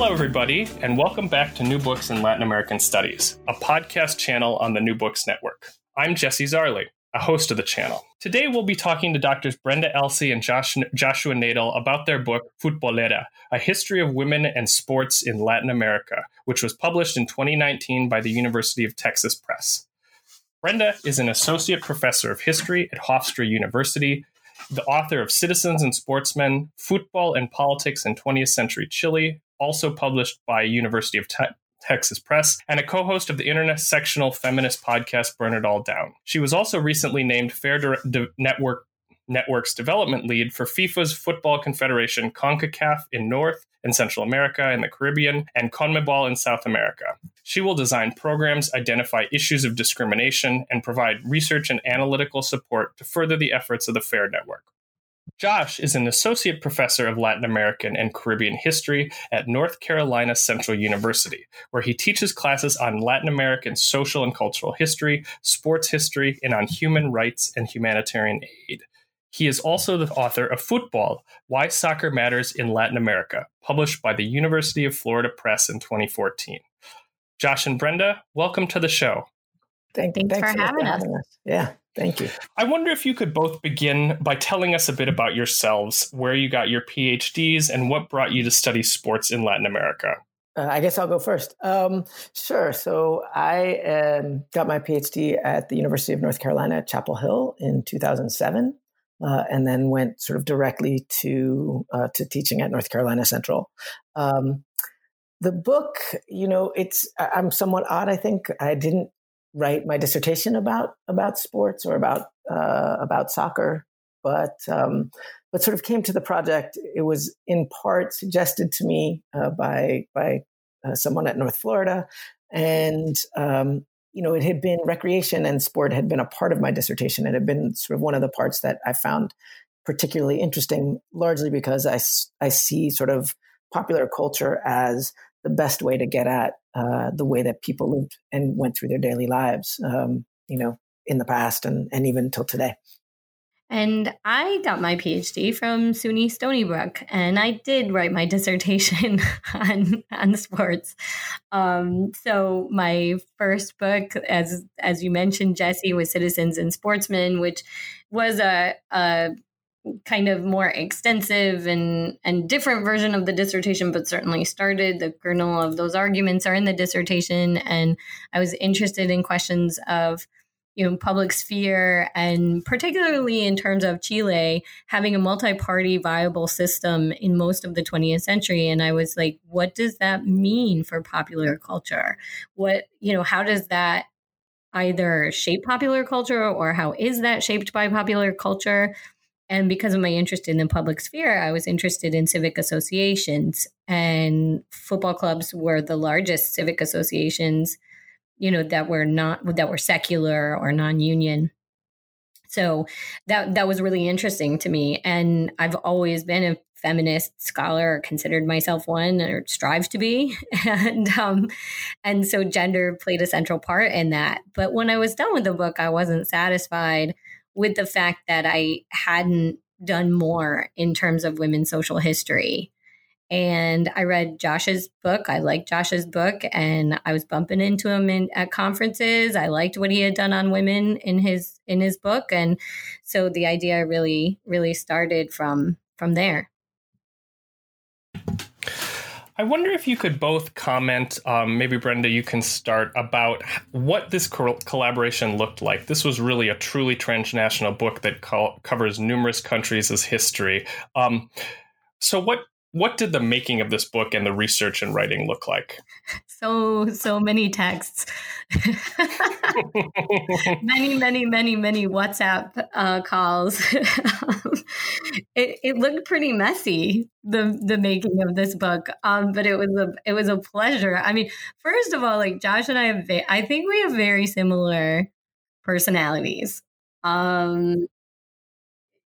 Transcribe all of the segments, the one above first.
Hello, everybody, and welcome back to New Books in Latin American Studies, a podcast channel on the New Books Network. I'm Jesse Zarley, a host of the channel. Today, we'll be talking to Doctors Brenda Elsey and Josh, Joshua Nadel about their book, Futbolera, A History of Women and Sports in Latin America, which was published in 2019 by the University of Texas Press. Brenda is an associate professor of history at Hofstra University the author of Citizens and Sportsmen, Football and Politics in 20th Century Chile, also published by University of Te- Texas Press, and a co host of the intersectional feminist podcast Burn It All Down. She was also recently named Fair Network Network's development lead for FIFA's Football Confederation CONCACAF in North and Central America and the Caribbean, and CONMEBOL in South America. She will design programs, identify issues of discrimination, and provide research and analytical support to further the efforts of the FAIR Network. Josh is an associate professor of Latin American and Caribbean history at North Carolina Central University, where he teaches classes on Latin American social and cultural history, sports history, and on human rights and humanitarian aid. He is also the author of Football Why Soccer Matters in Latin America, published by the University of Florida Press in 2014. Josh and Brenda, welcome to the show. Thank, thanks, thanks for, having, us. us. Yeah, thank you. I wonder if you could both begin by telling us a bit about yourselves, where you got your PhDs, and what brought you to study sports in Latin America. Uh, I guess I'll go first. Um, sure. So I um, got my PhD at the University of North Carolina at Chapel Hill in 2007 uh, and then went sort of directly to uh, to teaching at North Carolina Central. Um, the book, you know, it's I'm somewhat odd. I think I didn't write my dissertation about about sports or about uh, about soccer, but um, but sort of came to the project. It was in part suggested to me uh, by by uh, someone at North Florida, and um, you know, it had been recreation and sport had been a part of my dissertation. It had been sort of one of the parts that I found particularly interesting, largely because I, I see sort of popular culture as the best way to get at uh, the way that people lived and went through their daily lives, um, you know, in the past and, and even until today. And I got my PhD from SUNY Stony Brook, and I did write my dissertation on on sports. Um, so my first book, as as you mentioned, Jesse, was Citizens and Sportsmen, which was a, a kind of more extensive and and different version of the dissertation, but certainly started the kernel of those arguments are in the dissertation, and I was interested in questions of you know public sphere and particularly in terms of Chile having a multi-party viable system in most of the 20th century. And I was like what does that mean for popular culture? What you know how does that either shape popular culture or how is that shaped by popular culture? And because of my interest in the public sphere, I was interested in civic associations, and football clubs were the largest civic associations you know that were not that were secular or non-union. So that that was really interesting to me. And i've always been a feminist scholar considered myself one or strive to be. And um and so gender played a central part in that. But when i was done with the book i wasn't satisfied with the fact that i hadn't done more in terms of women's social history and I read Josh's book. I liked Josh's book, and I was bumping into him in, at conferences. I liked what he had done on women in his in his book, and so the idea really really started from from there. I wonder if you could both comment. Um, maybe Brenda, you can start about what this co- collaboration looked like. This was really a truly transnational book that co- covers numerous countries' history. Um, so, what what did the making of this book and the research and writing look like? So, so many texts, many, many, many, many WhatsApp uh, calls. it, it, looked pretty messy the the making of this book, um, but it was a it was a pleasure. I mean, first of all, like Josh and I have, I think we have very similar personalities. Um,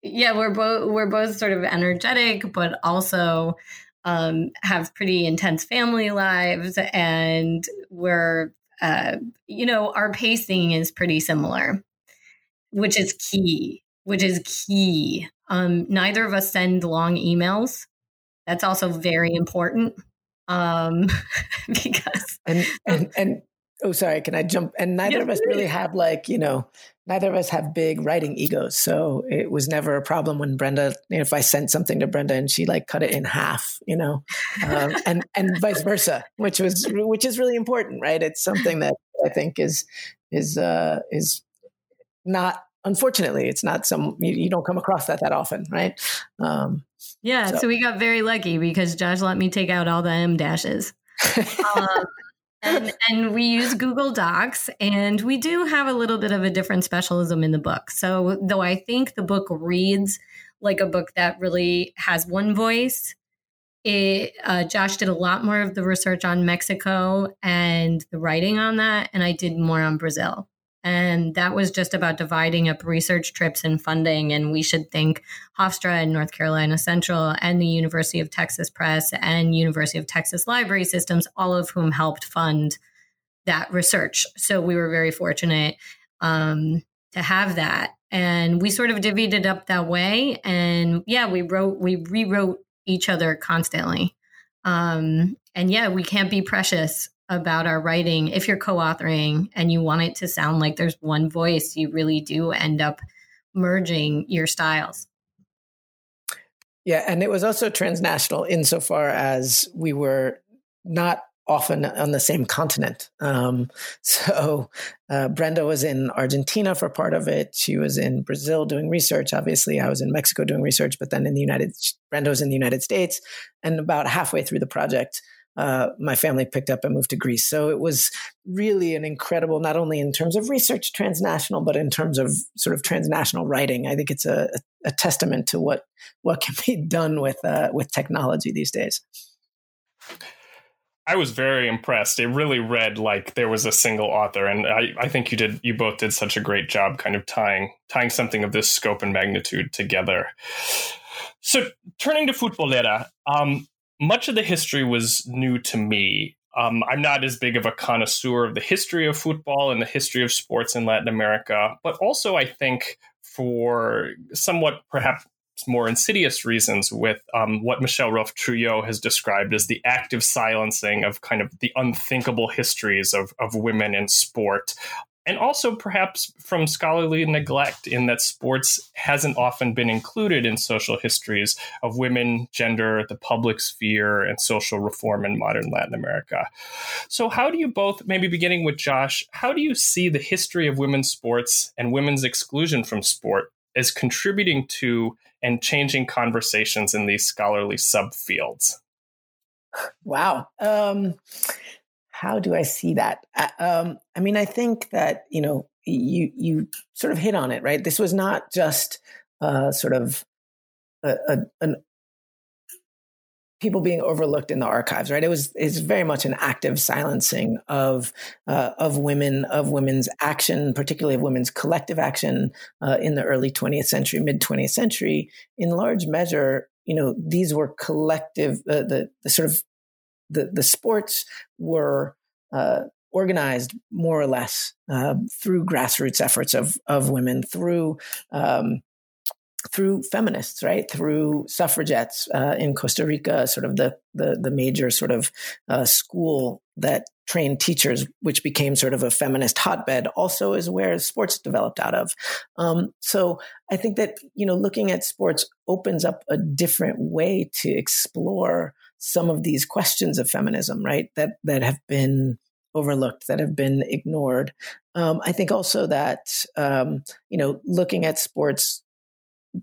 yeah, we're both we're both sort of energetic, but also um, have pretty intense family lives, and we're uh, you know our pacing is pretty similar, which is key. Which is key. Um, neither of us send long emails. That's also very important. um, because and and and oh sorry can i jump? And neither of us really have like you know neither of us have big writing egos so it was never a problem when brenda you know, if i sent something to brenda and she like cut it in half you know um, and and vice versa which was which is really important right? It's something that i think is is uh is not unfortunately it's not some you, you don't come across that that often right? Um yeah so. so we got very lucky because josh let me take out all the em dashes. Um, and, and we use Google Docs, and we do have a little bit of a different specialism in the book. So, though I think the book reads like a book that really has one voice, it, uh, Josh did a lot more of the research on Mexico and the writing on that, and I did more on Brazil. And that was just about dividing up research trips and funding. And we should thank Hofstra and North Carolina Central and the University of Texas Press and University of Texas Library Systems, all of whom helped fund that research. So we were very fortunate um, to have that. And we sort of divvied it up that way. And yeah, we wrote, we rewrote each other constantly. Um, and yeah, we can't be precious about our writing if you're co-authoring and you want it to sound like there's one voice you really do end up merging your styles. Yeah and it was also transnational insofar as we were not often on the same continent. Um, so uh, brenda was in argentina for part of it. She was in brazil doing research obviously. I was in mexico doing research but then in the united brenda was in the united states and about halfway through the project uh, my family picked up and moved to Greece. So it was really an incredible, not only in terms of research transnational, but in terms of sort of transnational writing. I think it's a, a testament to what what can be done with uh, with technology these days. I was very impressed. It really read like there was a single author, and I, I think you did. You both did such a great job, kind of tying tying something of this scope and magnitude together. So, turning to Futbolera, um, much of the history was new to me. Um, I'm not as big of a connoisseur of the history of football and the history of sports in Latin America, but also I think for somewhat perhaps more insidious reasons with um, what Michel Rolph Trouillot has described as the active silencing of kind of the unthinkable histories of, of women in sport and also perhaps from scholarly neglect in that sports hasn't often been included in social histories of women, gender, the public sphere, and social reform in modern Latin America. So, how do you both, maybe beginning with Josh, how do you see the history of women's sports and women's exclusion from sport as contributing to and changing conversations in these scholarly subfields? Wow. Um, how do I see that? Um, I mean, I think that you know you you sort of hit on it, right? This was not just uh, sort of a, a, an people being overlooked in the archives, right? It was it's very much an active silencing of uh, of women, of women's action, particularly of women's collective action uh, in the early 20th century, mid 20th century. In large measure, you know, these were collective, uh, the the sort of the, the sports were uh, organized more or less uh, through grassroots efforts of, of women, through um, through feminists, right? Through suffragettes uh, in Costa Rica, sort of the the, the major sort of uh, school that trained teachers, which became sort of a feminist hotbed, also is where sports developed out of. Um, so I think that you know, looking at sports opens up a different way to explore some of these questions of feminism, right? That that have been overlooked, that have been ignored. Um, I think also that um, you know looking at sports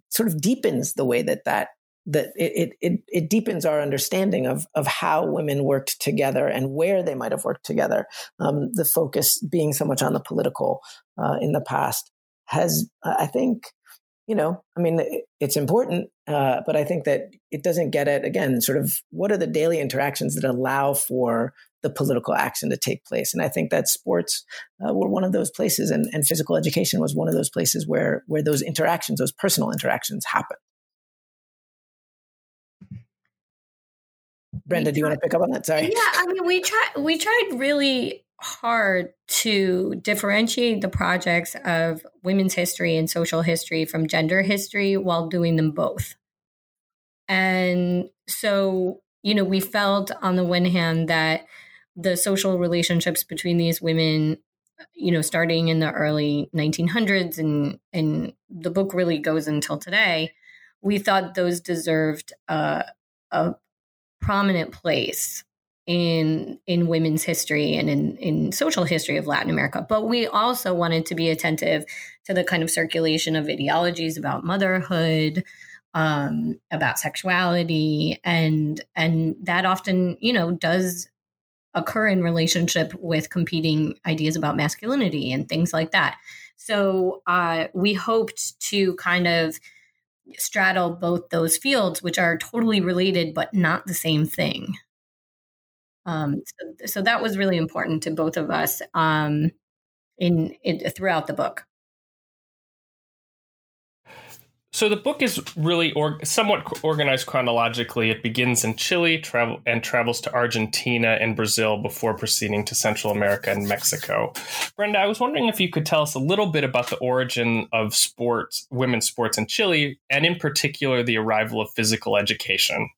sort of deepens the way that that that it, it it deepens our understanding of of how women worked together and where they might have worked together. Um, the focus being so much on the political uh, in the past has, I think, you know, I mean, it's important, uh, but I think that it doesn't get at, again, sort of what are the daily interactions that allow for the political action to take place. And I think that sports uh, were one of those places, and, and physical education was one of those places where, where those interactions, those personal interactions happen. Brenda, do you want to pick up on that? Sorry. Yeah, I mean, we tried we tried really hard to differentiate the projects of women's history and social history from gender history while doing them both. And so you know, we felt on the one hand that the social relationships between these women you know starting in the early 1900s and and the book really goes until today we thought those deserved uh, a prominent place in in women's history and in in social history of Latin America. But we also wanted to be attentive to the kind of circulation of ideologies about motherhood, um, about sexuality, and and that often you know does occur in relationship with competing ideas about masculinity and things like that. So uh, we hoped to kind of straddle both those fields, which are totally related but not the same thing. Um, so, so, that was really important to both of us um, in, in throughout the book. So the book is really or, somewhat organized chronologically. It begins in Chile, travel and travels to Argentina and Brazil before proceeding to Central America and Mexico. Brenda, I was wondering if you could tell us a little bit about the origin of sports, women's sports in Chile, and in particular the arrival of physical education.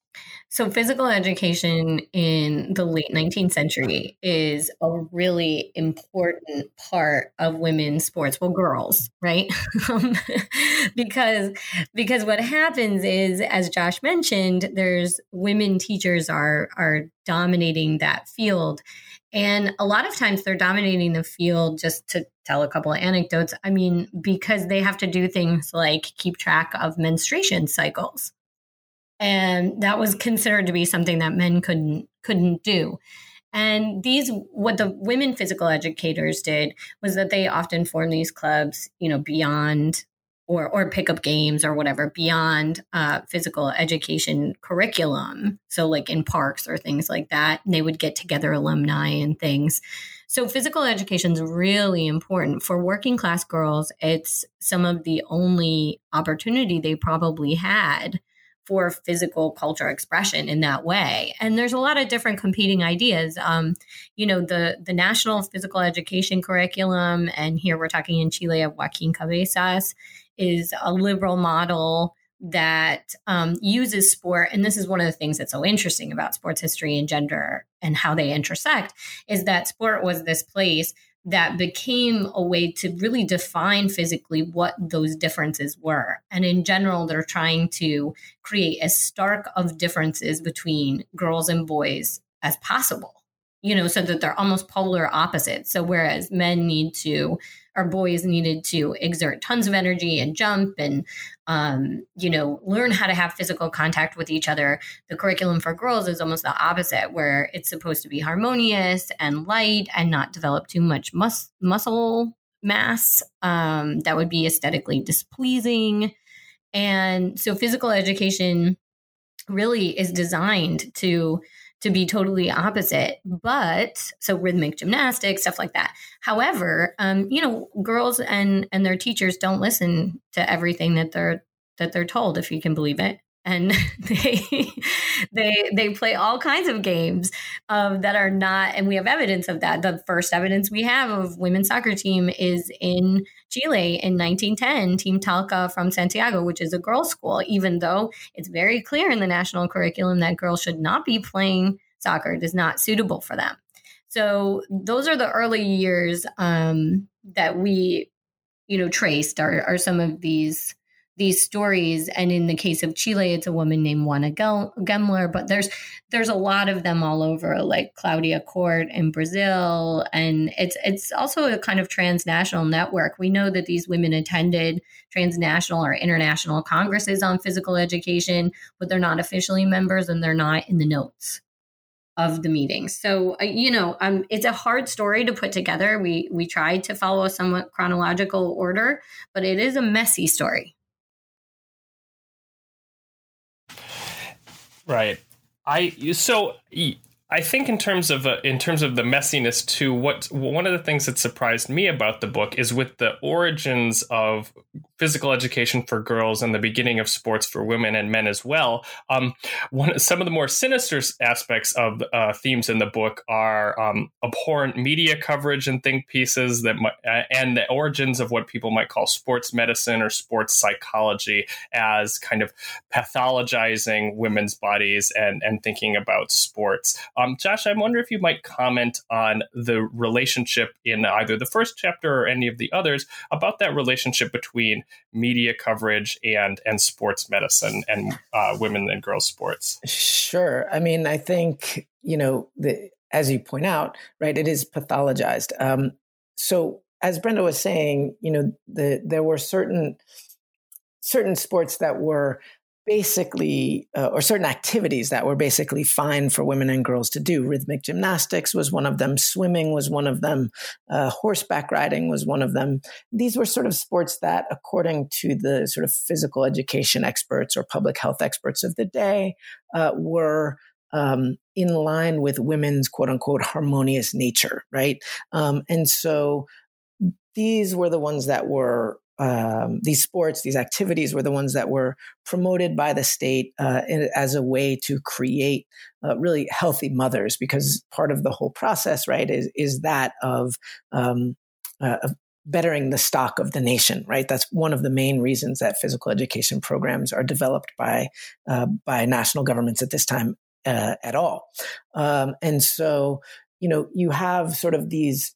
So, physical education in the late 19th century is a really important part of women's sports. Well, girls, right? Um, because because what happens is, as Josh mentioned, there's women teachers are are dominating that field. And a lot of times they're dominating the field just to tell a couple of anecdotes. I mean, because they have to do things like keep track of menstruation cycles and that was considered to be something that men couldn't couldn't do. And these what the women physical educators did was that they often formed these clubs you know beyond or or pickup games or whatever beyond uh, physical education curriculum. So like in parks or things like that they would get together alumni and things. So physical education is really important. For working class girls it's some of the only opportunity they probably had for physical culture expression in that way. And there's a lot of different competing ideas. Um, you know, the the national physical education curriculum, and here we're talking in Chile of Joaquin Cabezas, is a liberal model that um, uses sport and this is one of the things that's so interesting about sports history and gender and how they intersect is that sport was this place that became a way to really define physically what those differences were. And in general, they're trying to create as stark of differences between girls and boys as possible you know, so that they're almost polar opposites. So whereas men need to, or boys needed to exert tons of energy and jump and, um, you know, learn how to have physical contact with each other, the curriculum for girls is almost the opposite, where it's supposed to be harmonious and light and not develop too much mus- muscle mass um, that would be aesthetically displeasing. And so physical education really is designed to to be totally opposite. But so rhythmic gymnastics, stuff like that. However, um, you know, girls and and their teachers don't listen to everything that they're that they're told, if you can believe it and they they they play all kinds of games um, that are not and we have evidence of that the first evidence we have of women's soccer team is in chile in 1910 team talca from santiago which is a girls school even though it's very clear in the national curriculum that girls should not be playing soccer. It is not suitable for them. So those are the early years um, that we you know traced are, are some of these these stories and in the case of chile it's a woman named juana gemler but there's there's a lot of them all over like claudia cort in brazil and it's it's also a kind of transnational network we know that these women attended transnational or international congresses on physical education but they're not officially members and they're not in the notes of the meetings. So uh, you know, um, it's a hard story to put together. We we tried to follow a somewhat chronological order, but it is a messy story. Right. I so I think in terms of uh, in terms of the messiness too, what one of the things that surprised me about the book is with the origins of physical education for girls and the beginning of sports for women and men as well. Um, one some of the more sinister aspects of uh, themes in the book are um, abhorrent media coverage and think pieces that might, uh, and the origins of what people might call sports medicine or sports psychology as kind of pathologizing women's bodies and and thinking about sports. Josh, I wonder if you might comment on the relationship in either the first chapter or any of the others about that relationship between media coverage and and sports medicine and uh, women and girls sports. Sure. I mean, I think you know the as you point out, right? It is pathologized. Um, so as Brenda was saying, you know, the, there were certain certain sports that were basically, uh, or certain activities that were basically fine for women and girls to do. Rhythmic gymnastics was one of them, swimming was one of them, uh, horseback riding was one of them. These were sort of sports that, according to the sort of physical education experts or public health experts of the day, uh, were. Um, in line with women's quote unquote harmonious nature, right? Um, and so these were the ones that were um, these sports, these activities were the ones that were promoted by the state uh, as a way to create uh, really healthy mothers, because part of the whole process, right, is is that of, um, uh, of bettering the stock of the nation, right? That's one of the main reasons that physical education programs are developed by uh, by national governments at this time uh, at all, um, and so you know you have sort of these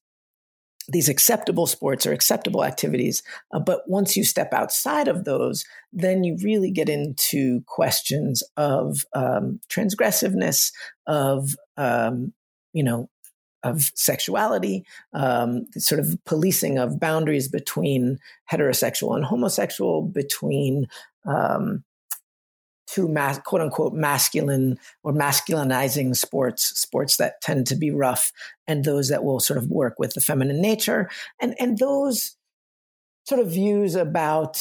these acceptable sports or acceptable activities. Uh, but once you step outside of those, then you really get into questions of um, transgressiveness, of, um, you know, of sexuality, um, sort of policing of boundaries between heterosexual and homosexual, between um, to mas- quote unquote masculine or masculinizing sports, sports that tend to be rough, and those that will sort of work with the feminine nature, and and those sort of views about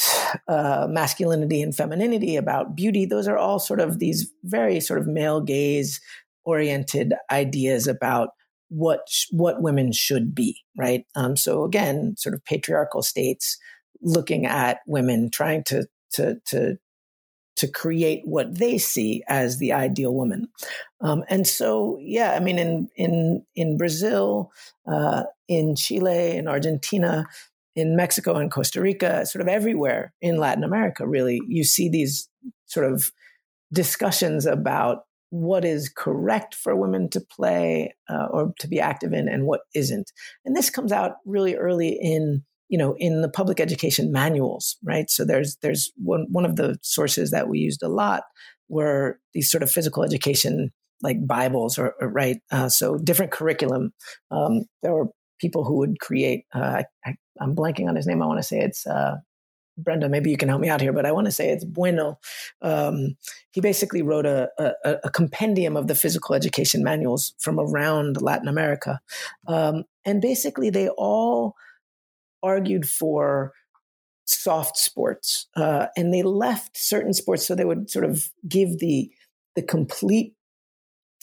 uh, masculinity and femininity, about beauty. Those are all sort of these very sort of male gaze oriented ideas about what what women should be, right? Um, so again, sort of patriarchal states looking at women, trying to to to to create what they see as the ideal woman. Um, and so, yeah, I mean, in in in Brazil, uh, in Chile, in Argentina, in Mexico and Costa Rica, sort of everywhere in Latin America, really, you see these sort of discussions about what is correct for women to play uh, or to be active in and what isn't. And this comes out really early in you know in the public education manuals right so there's there's one, one of the sources that we used a lot were these sort of physical education like bibles or, or right uh, so different curriculum um, there were people who would create uh, I, am blanking on his name i want to say it's uh, Brenda, maybe you can help me out here, but I want to say it's Bueno. Um, he basically wrote a, a, a, compendium of the physical education manuals from around Latin America. Um, and basically, they all argued for soft sports, uh, and they left certain sports so they would sort of give the the complete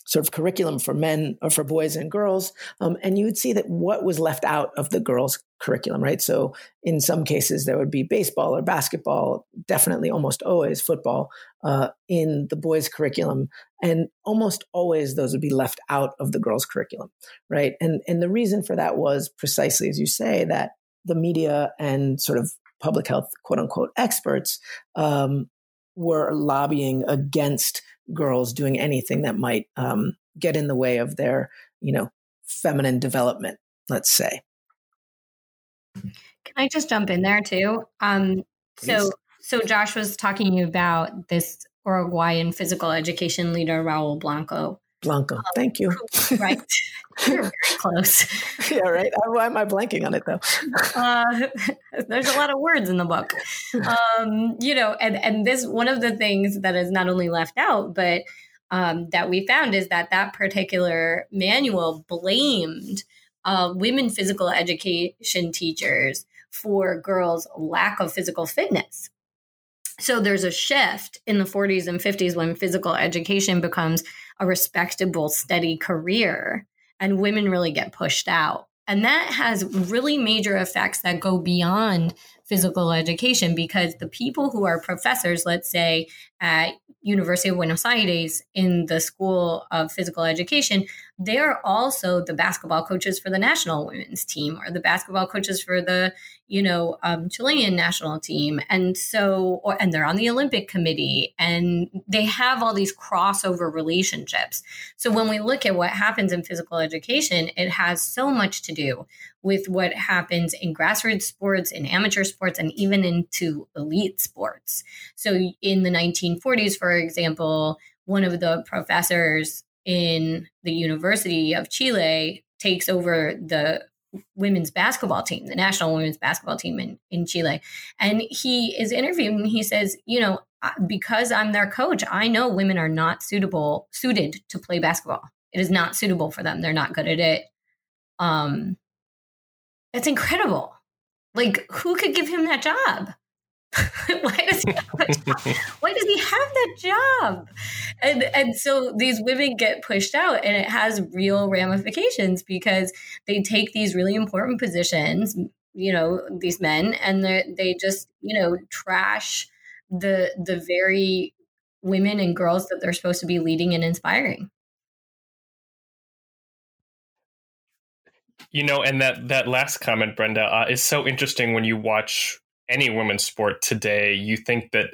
sort of curriculum for men or for boys and girls, um, and you would see that what was left out of the girls' curriculum, right? So in some cases there would be baseball or basketball, definitely almost always football uh, in the boys' curriculum, and almost always those would be left out of the girls' curriculum, right? And and the reason for that was precisely as you say that the media and sort of public health quote unquote experts um, were lobbying against girls doing anything that might um, get in the way of their you know feminine development let's say. Can i just jump in there too? Um, so so josh was talking about this uruguayan physical education leader raul blanco Blanco. Thank you. Right. You're very close. yeah, right. Why am I blanking on it though? uh, there's a lot of words in the book. Um, you know, and, and this, one of the things that is not only left out, but um, that we found is that that particular manual blamed uh, women physical education teachers for girls' lack of physical fitness so there's a shift in the 40s and 50s when physical education becomes a respectable, steady career, and women really get pushed out. And that has really major effects that go beyond physical education because the people who are professors, let's say at University of Buenos Aires in the School of Physical Education, they are also the basketball coaches for the national women's team or the basketball coaches for the, you know, um, Chilean national team. And so, or, and they're on the Olympic committee and they have all these crossover relationships. So when we look at what happens in physical education, it has so much to do with what happens in grassroots sports, in amateur sports, and even into elite sports. So in the 1940s, for example, one of the professors in the University of Chile takes over the women's basketball team, the national women's basketball team in, in Chile. And he is interviewed and he says, you know, because I'm their coach, I know women are not suitable, suited to play basketball. It is not suitable for them. They're not good at it. Um, that's incredible. Like, who could give him that job? why does he have why does he have that job and and so these women get pushed out and it has real ramifications because they take these really important positions you know these men and they they just you know trash the the very women and girls that they're supposed to be leading and inspiring You know, and that that last comment, Brenda, uh, is so interesting. When you watch any women's sport today, you think that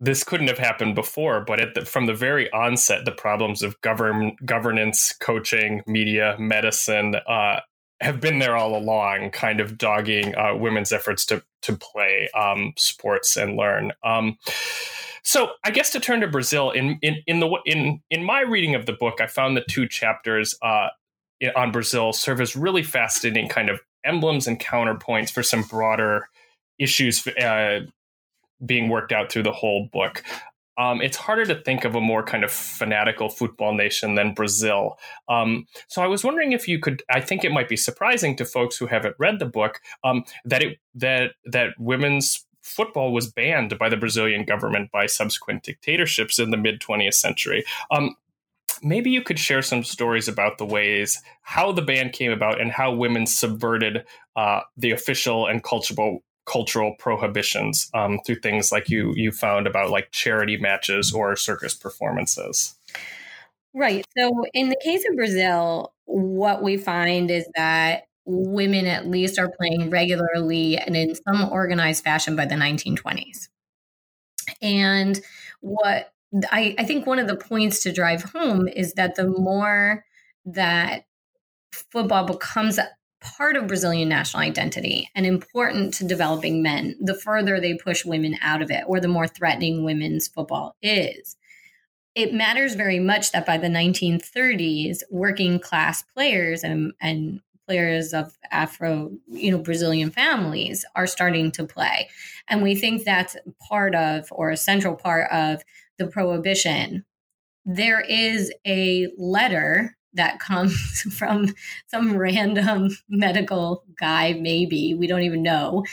this couldn't have happened before, but the, from the very onset, the problems of govern governance, coaching, media, medicine uh, have been there all along, kind of dogging uh, women's efforts to to play um, sports and learn. Um, so I guess to turn to Brazil in in in the in in my reading of the book, I found the two chapters uh, on Brazil serve as really fascinating kind of emblems and counterpoints for some broader issues uh, being worked out through the whole book. Um, it's harder to think of a more kind of fanatical football nation than Brazil. Um, so I was wondering if you could. I think it might be surprising to folks who haven't read the book um, that it that that women's football was banned by the Brazilian government by subsequent dictatorships in the mid 20th century. Um, maybe you could share some stories about the ways how the ban came about and how women subverted uh, the official and cultural cultural prohibitions um, through things like you you found about like charity matches or circus performances. Right. So in the case of Brazil, what we find is that women at least are playing regularly and in some organized fashion by the 1920s. And what I, I think one of the points to drive home is that the more that football becomes part of Brazilian national identity and important to developing men, the further they push women out of it, or the more threatening women's football is. It matters very much that by the 1930s, working class players and, and players of Afro, you know, Brazilian families are starting to play. And we think that's part of, or a central part of, the prohibition, there is a letter that comes from some random medical guy, maybe, we don't even know.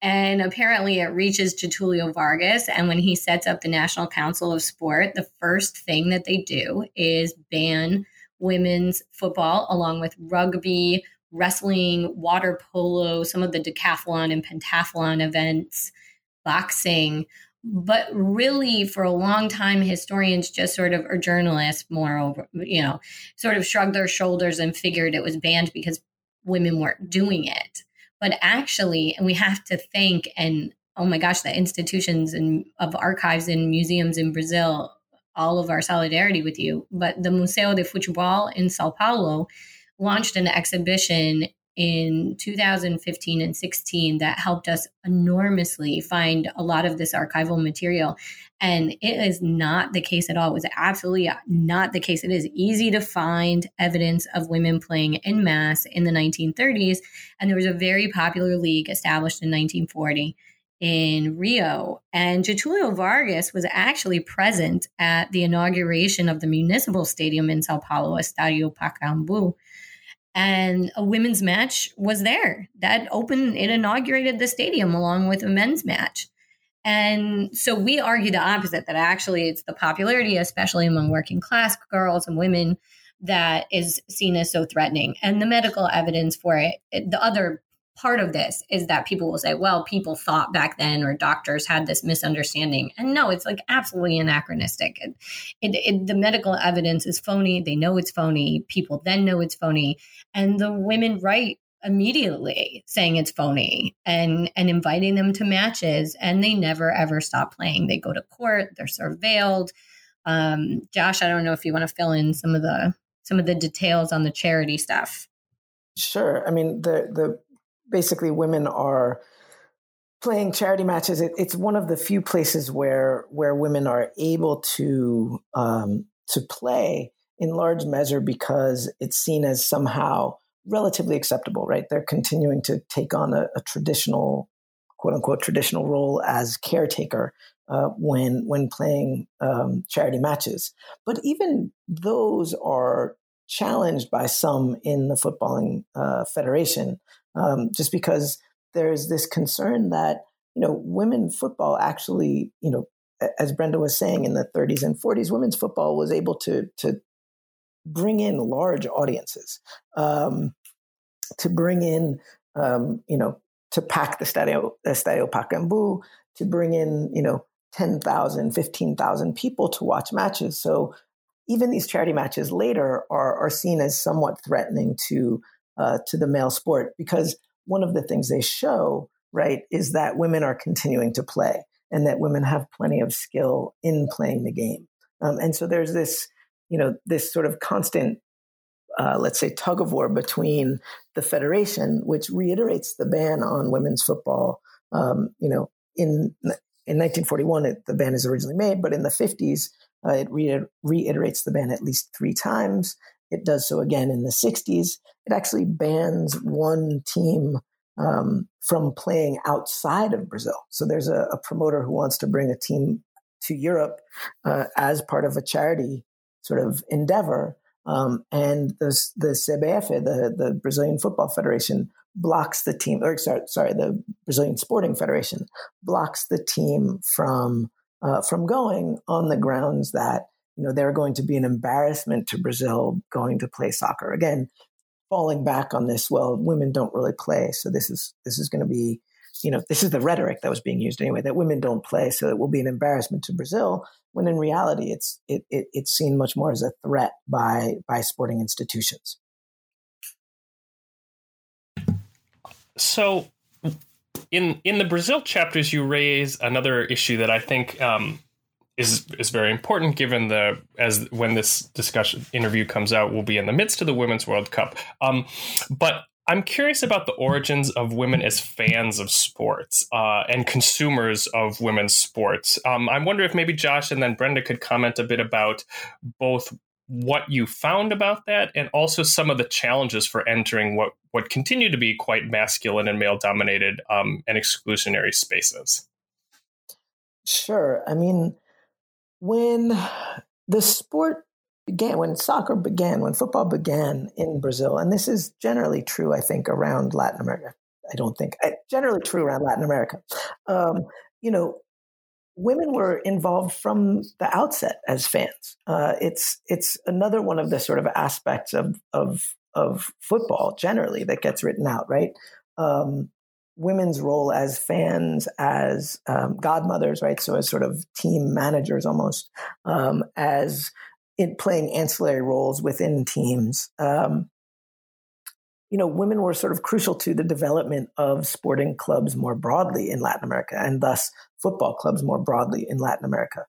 And apparently it reaches to Getulio Vargas. And when he sets up the National Council of Sport, the first thing that they do is ban women's football along with rugby, wrestling, water polo, some of the decathlon and pentathlon events, boxing, but really for a long time historians just sort of or journalists moreover you know sort of shrugged their shoulders and figured it was banned because women weren't doing it. But actually and we have to thank and oh my gosh the institutions and of archives and museums in brazil all of our solidarity with you but the museo de futebol in sao paulo launched an exhibition in 2015 and 16 that helped us enormously find a lot of this archival material. And it is not the case at all. It was absolutely not the case. It is easy to find evidence of women playing in mass in the 1930s. And there was a very popular league established in 1940 in Rio. And Getulio Vargas was actually present at the inauguration of the municipal stadium in Sao Paulo, Estadio Pacaembu and a women's match was there that opened it inaugurated the stadium along with a men's match And so we argue the opposite that actually it's the popularity, especially among working class girls and women, that is seen as so threatening. And the medical evidence for it, the other part of this is that people will say, well, people thought back then or doctors had this misunderstanding. And no, it's like absolutely anachronistic. It, it, it, the medical evidence is phony. They know it's phony. People then know it's phony. And the women write immediately saying it's phony and and inviting them to matches and they never ever stop playing they go to court they're surveilled um, josh i don't know if you want to fill in some of the some of the details on the charity stuff sure i mean the the basically women are playing charity matches. It, it's one of the few places where where women are able to um, to play in large measure because it's seen as somehow relatively acceptable. Right? They're continuing to take on a, a traditional quote unquote traditional role as caretaker uh, when when playing um, charity matches. But even those are challenged by some in the footballing uh, federation um, just because there's this concern that you know women football actually you know as Brenda was saying in the 30s and 40s, women's football was able to to bring in large audiences, um, to bring in um, you know to pack the Stadio, Estadio Pacaembu, to bring in you know 10,000, 15,000 people to watch matches. So even these charity matches later are are seen as somewhat threatening to uh, to the male sport because one of the things they show, right, is that women are continuing to play and that women have plenty of skill in playing the game. Um, and so there's this, you know, this sort of constant, uh, let's say, tug of war between the federation, which reiterates the ban on women's football. Um, you know, in in 1941, it, the ban is originally made, but in the 50s, uh, it re- reiterates the ban at least three times. It does so again in the 60s. It actually bans one team um, from playing outside of Brazil. So there's a, a, promoter who wants to bring a team to Europe uh, as part of a charity sort of endeavor. Um, and the, the CBF, the, the Brazilian Football Federation, blocks the team, or sorry, sorry, the Brazilian Sporting Federation blocks the team from uh, from going on the grounds that you know, they're going to be an embarrassment to Brazil going to play soccer. Again, falling back on this, well, women don't really play. So this is this is going to be, you know, this is the rhetoric that was being used anyway, that women don't play, so it will be an embarrassment to Brazil, when in reality it's it, it it's seen much more as a threat by by sporting institutions. So in in the Brazil chapters, you raise another issue that I think um, is is very important given the as when this discussion interview comes out we'll be in the midst of the women's world cup. Um, but i'm curious about the origins of women as fans of sports uh, and consumers of women's sports. Um, i wonder if maybe josh and then brenda could comment a bit about both what you found about that and also some of the challenges for entering what what continue to be quite masculine and male dominated um, and exclusionary spaces sure i mean when the sport began, when soccer began, when football began in Brazil, and this is generally true, I think, around Latin America. I don't think generally true around Latin America. Um, you know, women were involved from the outset as fans. Uh, it's it's another one of the sort of aspects of of of football generally that gets written out, right? Um, women's role as fans, as um, godmothers, right? So as sort of team managers almost, um, as in playing ancillary roles within teams. Um, you know, women were sort of crucial to the development of sporting clubs more broadly in Latin America, and thus football clubs more broadly in Latin America.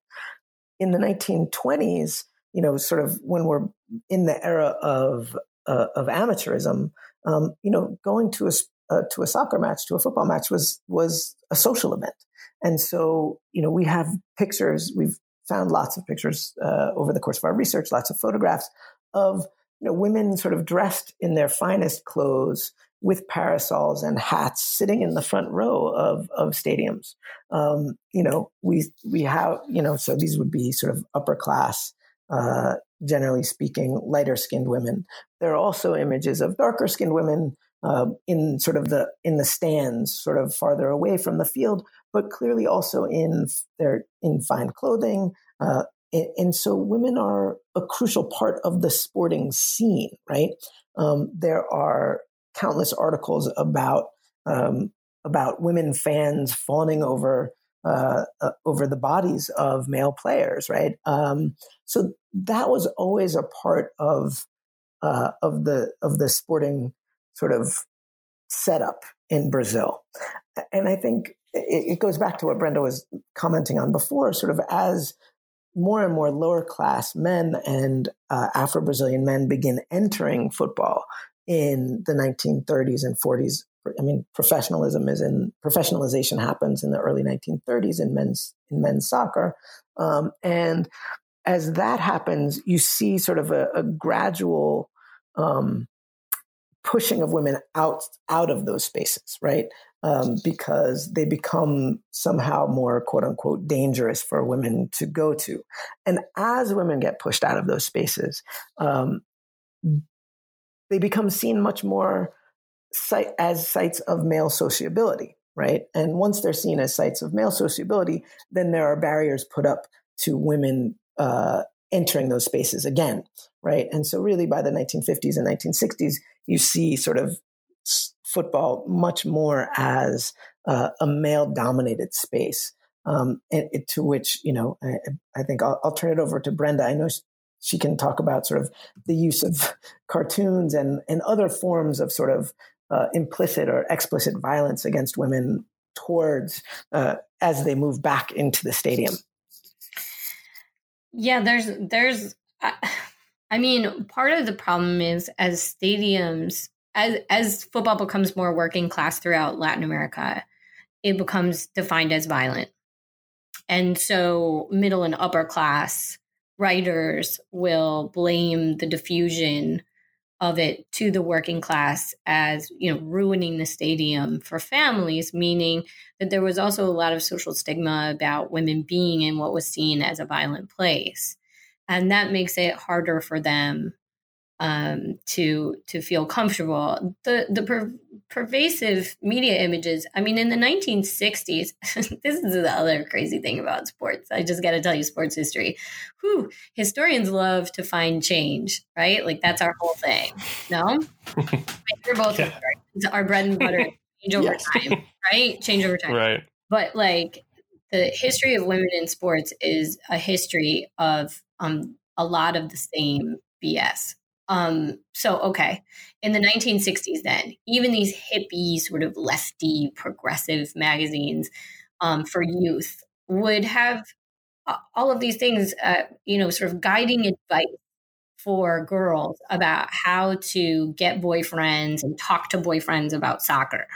In the 1920s, you know, sort of when we're in the era of uh, of amateurism, um, you know, going to a uh, to a soccer match, to a football match was was a social event. And so, you know, we have pictures. We've found lots of pictures uh, over the course of our research, lots of photographs of you know women sort of dressed in their finest clothes with parasols and hats, sitting in the front row of of stadiums. Um, you know, we we have you know, so these would be sort of upper class. Uh, generally speaking, lighter skinned women. There are also images of darker skinned women uh, in sort of the in the stands, sort of farther away from the field. but clearly also in their in fine clothing. Uh, and, and, so women are a crucial part of the sporting scene, right? Um, there are countless articles about um, about women fans fawning over uh, uh, over the bodies of male players, right? Um, so that was always a part of uh, of the of the sporting sort of setup in Brazil, and I think it, it goes back to what Brenda was commenting on before. Sort of as more and more lower class men and uh, Afro Brazilian men begin entering football in the 1930s and 40s. I mean, professionalism is in professionalization happens in the early 1930s in men's in men's soccer, um, and as that happens, you see sort of a, a gradual um, pushing of women out out of those spaces, right? Um, because they become somehow more quote unquote dangerous for women to go to. And as women get pushed out of those spaces, um, they become seen much more site, as sites of male sociability, right? And once they're seen as sites of male sociability, then there are barriers put up to women uh, entering those spaces again, right? And so, really, by the 1950s and 1960s, you see sort of football much more as uh, a male dominated space. Um, to which, you know, I, I think I'll, I'll, turn it over to Brenda. I know she can talk about sort of the use of cartoons and, and other forms of sort of uh, implicit or explicit violence against women towards uh, as they move back into the stadium. Yeah, there's there's I mean, part of the problem is as stadiums as as football becomes more working class throughout Latin America, it becomes defined as violent. And so middle and upper class writers will blame the diffusion of it to the working class as you know ruining the stadium for families meaning that there was also a lot of social stigma about women being in what was seen as a violent place. And that makes it harder for them um, to to feel comfortable. The the per- pervasive media images. I mean, in the 1960s, this is the other crazy thing about sports. I just got to tell you, sports history. Whew, historians love to find change, right? Like that's our whole thing. No, we're both yeah. our bread and butter. Change over yes. time, right? Change over time, right? But like the history of women in sports is a history of um, a lot of the same BS um, so, okay, in the 1960s, then, even these hippie, sort of lefty, progressive magazines um, for youth would have all of these things, uh, you know, sort of guiding advice for girls about how to get boyfriends and talk to boyfriends about soccer.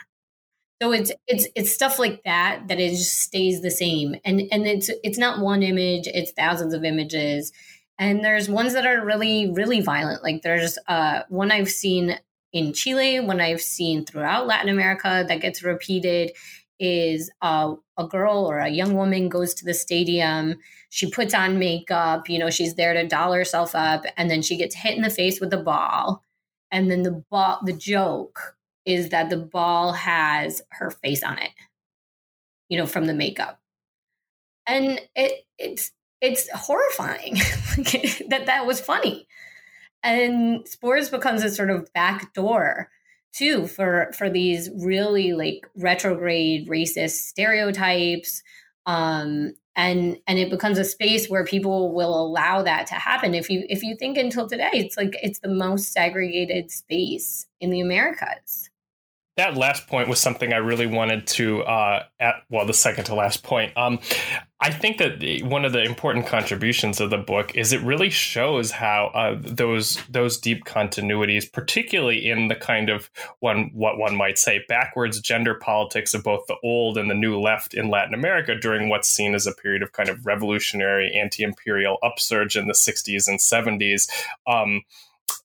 So it's it's it's stuff like that that it just stays the same, and and it's it's not one image; it's thousands of images and there's ones that are really really violent. Like there's uh, one i've seen in chile one i've seen throughout latin america that gets repeated is uh, a girl or a young woman goes to the stadium. She puts on makeup you know she's there to doll herself up and then she gets hit in the face with a ball. And then the ball the joke is that the ball has her face on it you know from the makeup. And it it's it's horrifying that that was funny. And sports becomes a sort of back door too for for these really like retrograde racist stereotypes um and and it becomes a space where people will allow that to happen if you if you think until today it's like it's the most segregated space in the americas that last point was something I really wanted to uh, at well the second to last point. Um, I think that one of the important contributions of the book is it really shows how uh, those those deep continuities, particularly in the kind of one what one might say backwards gender politics of both the old and the new left in Latin America during what's seen as a period of kind of revolutionary anti-imperial upsurge in the 60s and 70s. Um,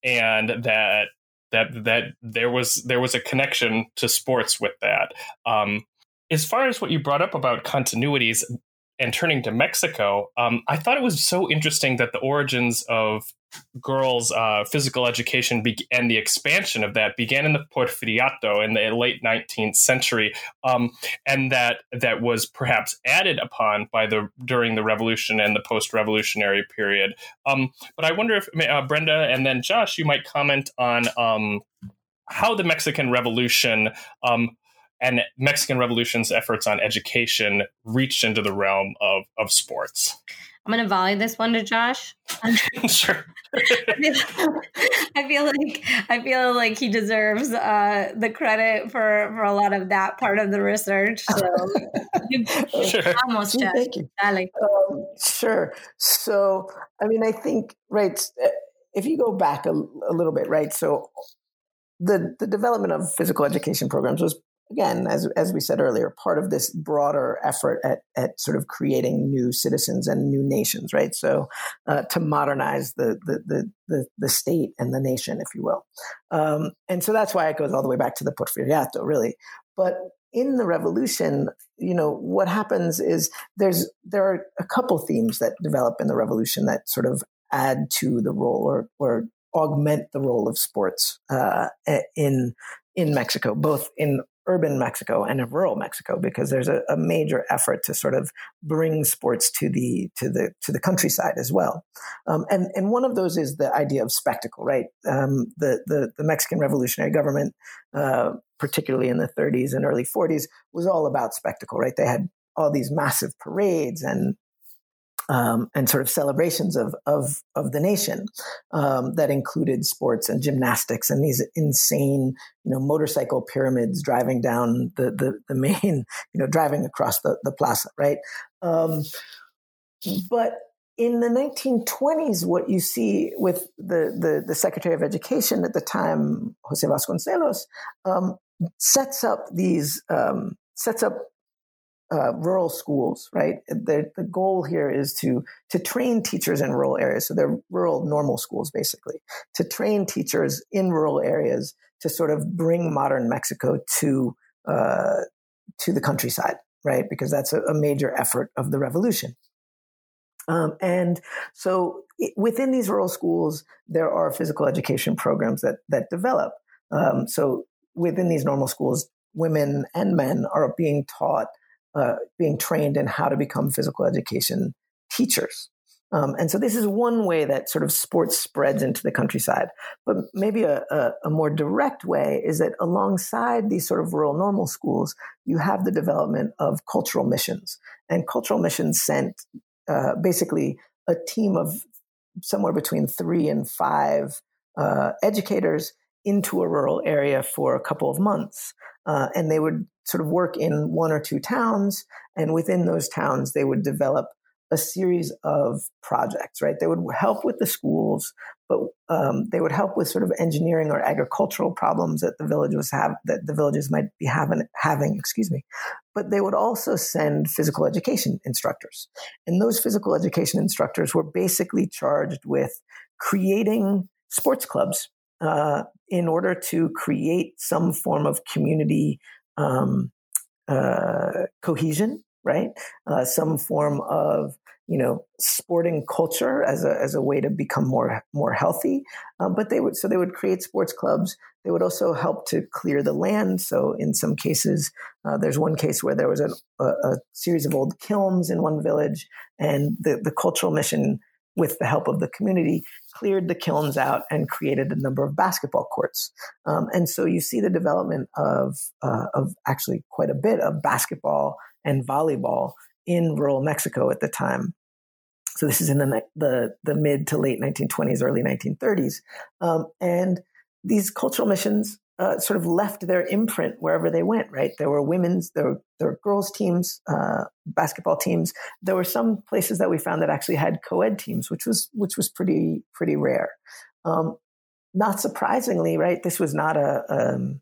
and that that that there was there was a connection to sports with that. Um, as far as what you brought up about continuities, and turning to Mexico, um, I thought it was so interesting that the origins of girls' uh, physical education be- and the expansion of that began in the Porfiriato in the late 19th century, um, and that that was perhaps added upon by the during the Revolution and the post-revolutionary period. Um, but I wonder if uh, Brenda and then Josh, you might comment on um, how the Mexican Revolution um, and Mexican Revolution's efforts on education reached into the realm of, of sports. I'm going to volley this one to Josh. sure. I, feel, I feel like I feel like he deserves uh, the credit for for a lot of that part of the research. So, sure. almost Josh. Thank you. Um, sure. So, I mean, I think right. Eh, if you go back a, a little bit, right? So, the the development of physical education programs was again, as, as we said earlier, part of this broader effort at, at sort of creating new citizens and new nations, right? So uh, to modernize the, the, the, the, the state and the nation, if you will. Um, and so that's why it goes all the way back to the Porfiriato, really. But in the revolution, you know, what happens is there's there are a couple themes that develop in the revolution that sort of add to the role or or augment the role of sports uh, in in Mexico, both in urban Mexico and in rural Mexico, because there's a, a, major effort to sort of bring sports to the to the to the countryside as well. Um, and and one of those is the idea of spectacle, right? Um, the, the the Mexican revolutionary government, uh, particularly in the 30s and early 40s, was all about spectacle, right? They had all these massive parades and um, and sort of celebrations of of, of the nation um, that included sports and gymnastics and these insane you know motorcycle pyramids driving down the the, the main you know driving across the, the plaza right? Um, but in the 1920s what you see with the, the, the secretary of education at the time jose vasconcelos um, sets up these um, sets up uh, rural schools, right? The, the goal here is to to train teachers in rural areas. So they're rural normal schools, basically, to train teachers in rural areas to sort of bring modern Mexico to uh, to the countryside, right? Because that's a, a major effort of the revolution. Um, and so within these rural schools, there are physical education programs that that develop. Um, so within these normal schools, women and men are being taught uh, being trained in how to become physical education teachers. Um, and so this is one way that sort of sports spreads into the countryside. But maybe a, a, a, more direct way is that alongside these sort of rural normal schools, you have the development of cultural missions. And cultural missions sent uh, basically a team of somewhere between three and five uh, educators into a rural area for a couple of months. Uh, and they would sort of work in one or two towns. And within those towns, they would develop a series of projects, right? They would help with the schools, but um, they would help with sort of engineering or agricultural problems that the village was have that the villages might be having having, excuse me. But they would also send physical education instructors. And those physical education instructors were basically charged with creating sports clubs uh, in order to create some form of community um, uh, cohesion, right? Uh, some form of you know sporting culture as a as a way to become more more healthy. Um, but they would so they would create sports clubs. They would also help to clear the land. So in some cases, uh, there's one case where there was a, a, a series of old kilns in one village, and the the cultural mission with the help of the community, cleared the kilns out and created a number of basketball courts. Um, and so you see the development of, uh, of actually quite a bit of basketball and volleyball in rural Mexico at the time. So this is in the, the, the mid to late 1920s, early 1930s. Um, and these cultural missions uh, sort of left their imprint wherever they went. Right, there were women's, there were, there were girls' teams, uh, basketball teams. There were some places that we found that actually had co-ed teams, which was which was pretty pretty rare. Um, not surprisingly, right, this was not a um,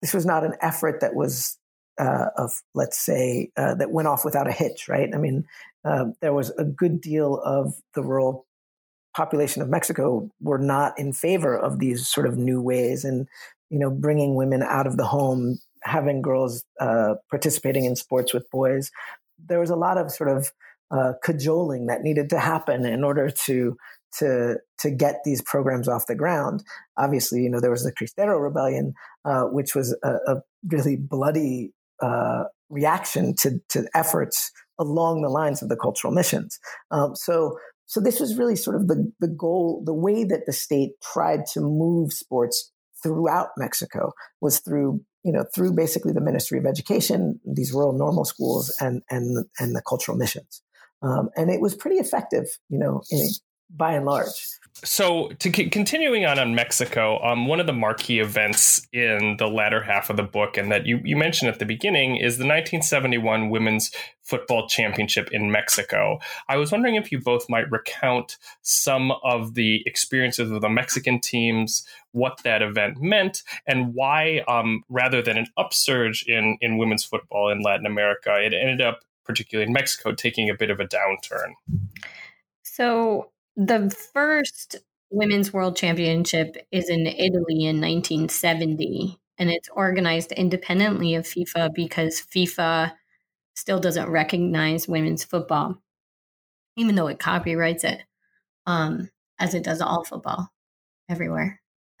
this was not an effort that was uh, of let's say uh, that went off without a hitch. Right, I mean, uh, there was a good deal of the rural population of Mexico were not in favor of these sort of new ways and you know bringing women out of the home, having girls uh, participating in sports with boys. there was a lot of sort of uh, cajoling that needed to happen in order to to to get these programs off the ground. Obviously, you know there was the Cristero Rebellion, uh, which was a, a really bloody uh, reaction to to efforts along the lines of the cultural missions. Um, so so this was really sort of the the goal, the way that the state tried to move sports throughout Mexico was through you know through basically the Ministry of Education, these rural normal schools, and and and the cultural missions. Um, and it was pretty effective, you know, in, by and large. So, to c- continuing on on Mexico, um, one of the marquee events in the latter half of the book, and that you, you mentioned at the beginning, is the 1971 Women's Football Championship in Mexico. I was wondering if you both might recount some of the experiences of the Mexican teams, what that event meant, and why, um, rather than an upsurge in, in women's football in Latin America, it ended up, particularly in Mexico, taking a bit of a downturn. So, the first women's world championship is in Italy in 1970, and it's organized independently of FIFA because FIFA still doesn't recognize women's football, even though it copyrights it, um, as it does all football everywhere.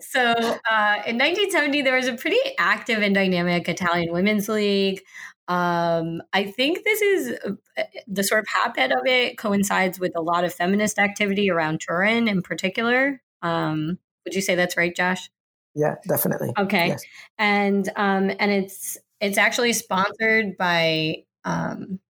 so uh, in 1970, there was a pretty active and dynamic Italian women's league. Um, I think this is uh, the sort of hotbed of it coincides with a lot of feminist activity around Turin in particular. Um, would you say that's right, Josh? Yeah, definitely. Okay, yes. and um, and it's it's actually sponsored by um,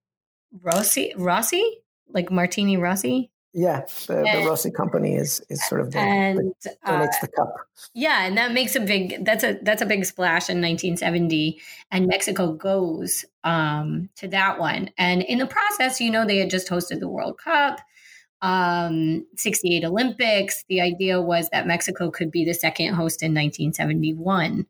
Rossi Rossi, like Martini Rossi. Yeah, the, and, the Rossi company is is sort of the, and the, uh, the cup. Yeah, and that makes a big that's a that's a big splash in 1970, and Mexico goes um, to that one. And in the process, you know, they had just hosted the World Cup, um, 68 Olympics. The idea was that Mexico could be the second host in 1971.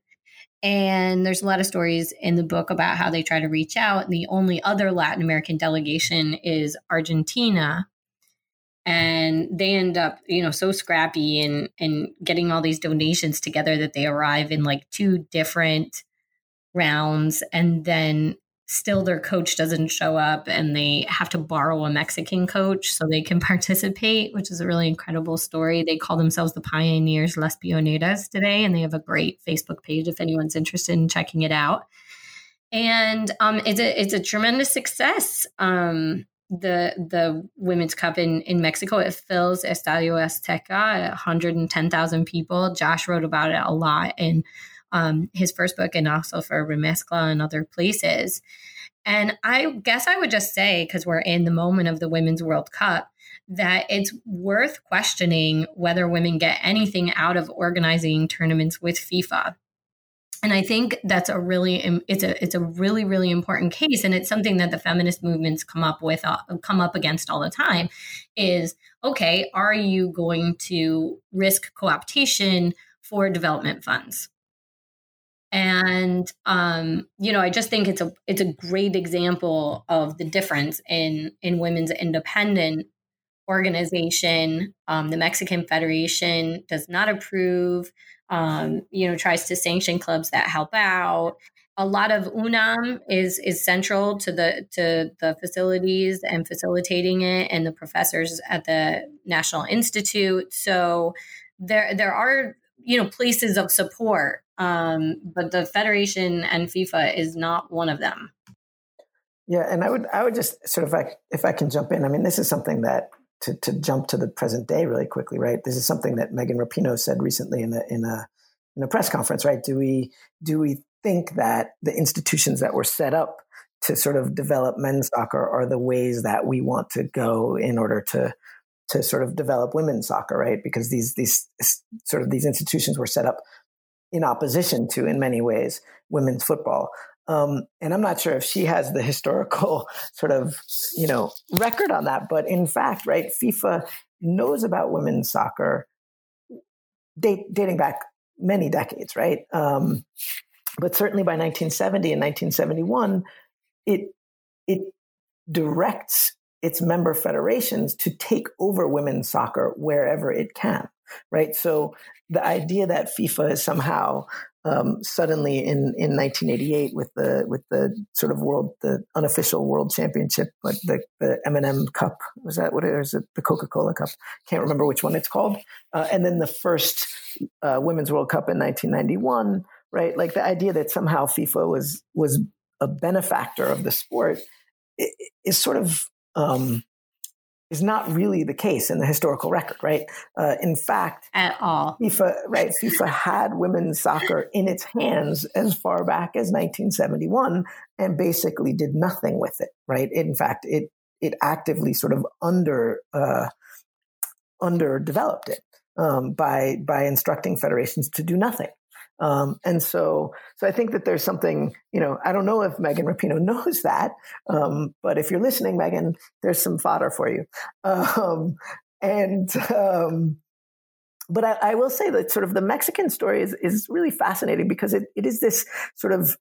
And there's a lot of stories in the book about how they try to reach out. And the only other Latin American delegation is Argentina and they end up you know so scrappy and and getting all these donations together that they arrive in like two different rounds. And then still their coach doesn't show up and they have to borrow a mexican coach so they can participate which is a really incredible story. They call themselves the pioneers las pioneras today and they have a great facebook page if anyone's interested in checking it out. And um, it's a it's a tremendous success. Um, the the Women's Cup in, in Mexico. It fills Estadio Azteca, 110,000 people. Josh wrote about it a lot in um, his first book and also for Remezcla and other places. And I guess I would just say, because we're in the moment of the Women's World Cup, that it's worth questioning whether women get anything out of organizing tournaments with FIFA and i think that's a really it's a it's a really really important case and it's something that the feminist movements come up with uh, come up against all the time is okay are you going to risk co-optation for development funds? And um, you know i just think it's a it's a great example of the difference in in women's independent organization. Um, the mexican federation does not approve um, you know, tries to sanction clubs that help out. A lot of UNAM is is central to the to the facilities and facilitating it, and the professors at the National Institute. So there there are you know places of support, um, but the federation and FIFA is not one of them. Yeah, and I would I would just sort of like if I can jump in. I mean, this is something that to, to jump to the present day really quickly, right? This is something that Megan Rapinoe said recently in a in a in a press conference, right? Do we do we think that the institutions that were set up to sort of develop men's soccer are the ways that we want to go in order to to sort of develop women's soccer, right? Because these these sort of these institutions were set up in opposition to, in many ways, women's football. Um, and I'm not sure if she has the historical sort of, you know, record on that. But in fact, right, FIFA knows about women's soccer date, dating back many decades, right? Um, but certainly by 1970 and 1971, it it directs its member federations to take over women's soccer wherever it can, right? So the idea that FIFA is somehow um, suddenly in, in 1988 with the with the sort of world the unofficial world championship like the the M&M Cup. Was that what it the Coca Cola Cup. Can't remember which one it's called. Uh, and then the first uh, Women's World Cup in 1991 right? Like the idea that somehow FIFA was was a benefactor of the sport is sort of um, is not really the case in the historical record, right? Uh, in fact, at all, FIFA, right? FIFA had women's soccer in its hands as far back as 1971, and basically did nothing with it, right? In fact, it it actively sort of under uh, underdeveloped it um, by by instructing federations to do nothing, um, and so, so I think that there's something, you know, I don't know if Megan Rapinoe knows that, um, but if you're listening, Megan, there's some fodder for you. Um, and, um, but I, I, will say that sort of the Mexican story is, is really fascinating because it, it is this sort of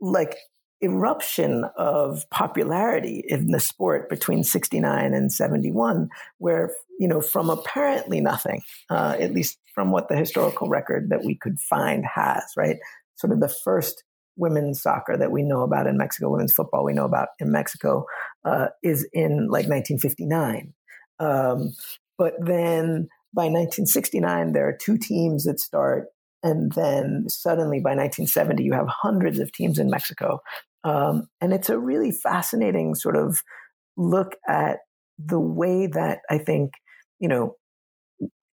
like eruption of popularity in the sport between 69 and 71 where you know from apparently nothing uh, at least from what the historical record that we could find has right sort of the first women's soccer that we know about in mexico women's football we know about in mexico uh, is in like 1959 um, but then by 1969 there are two teams that start and then suddenly by 1970, you have hundreds of teams in Mexico. Um, and it's a really fascinating sort of look at the way that I think, you know,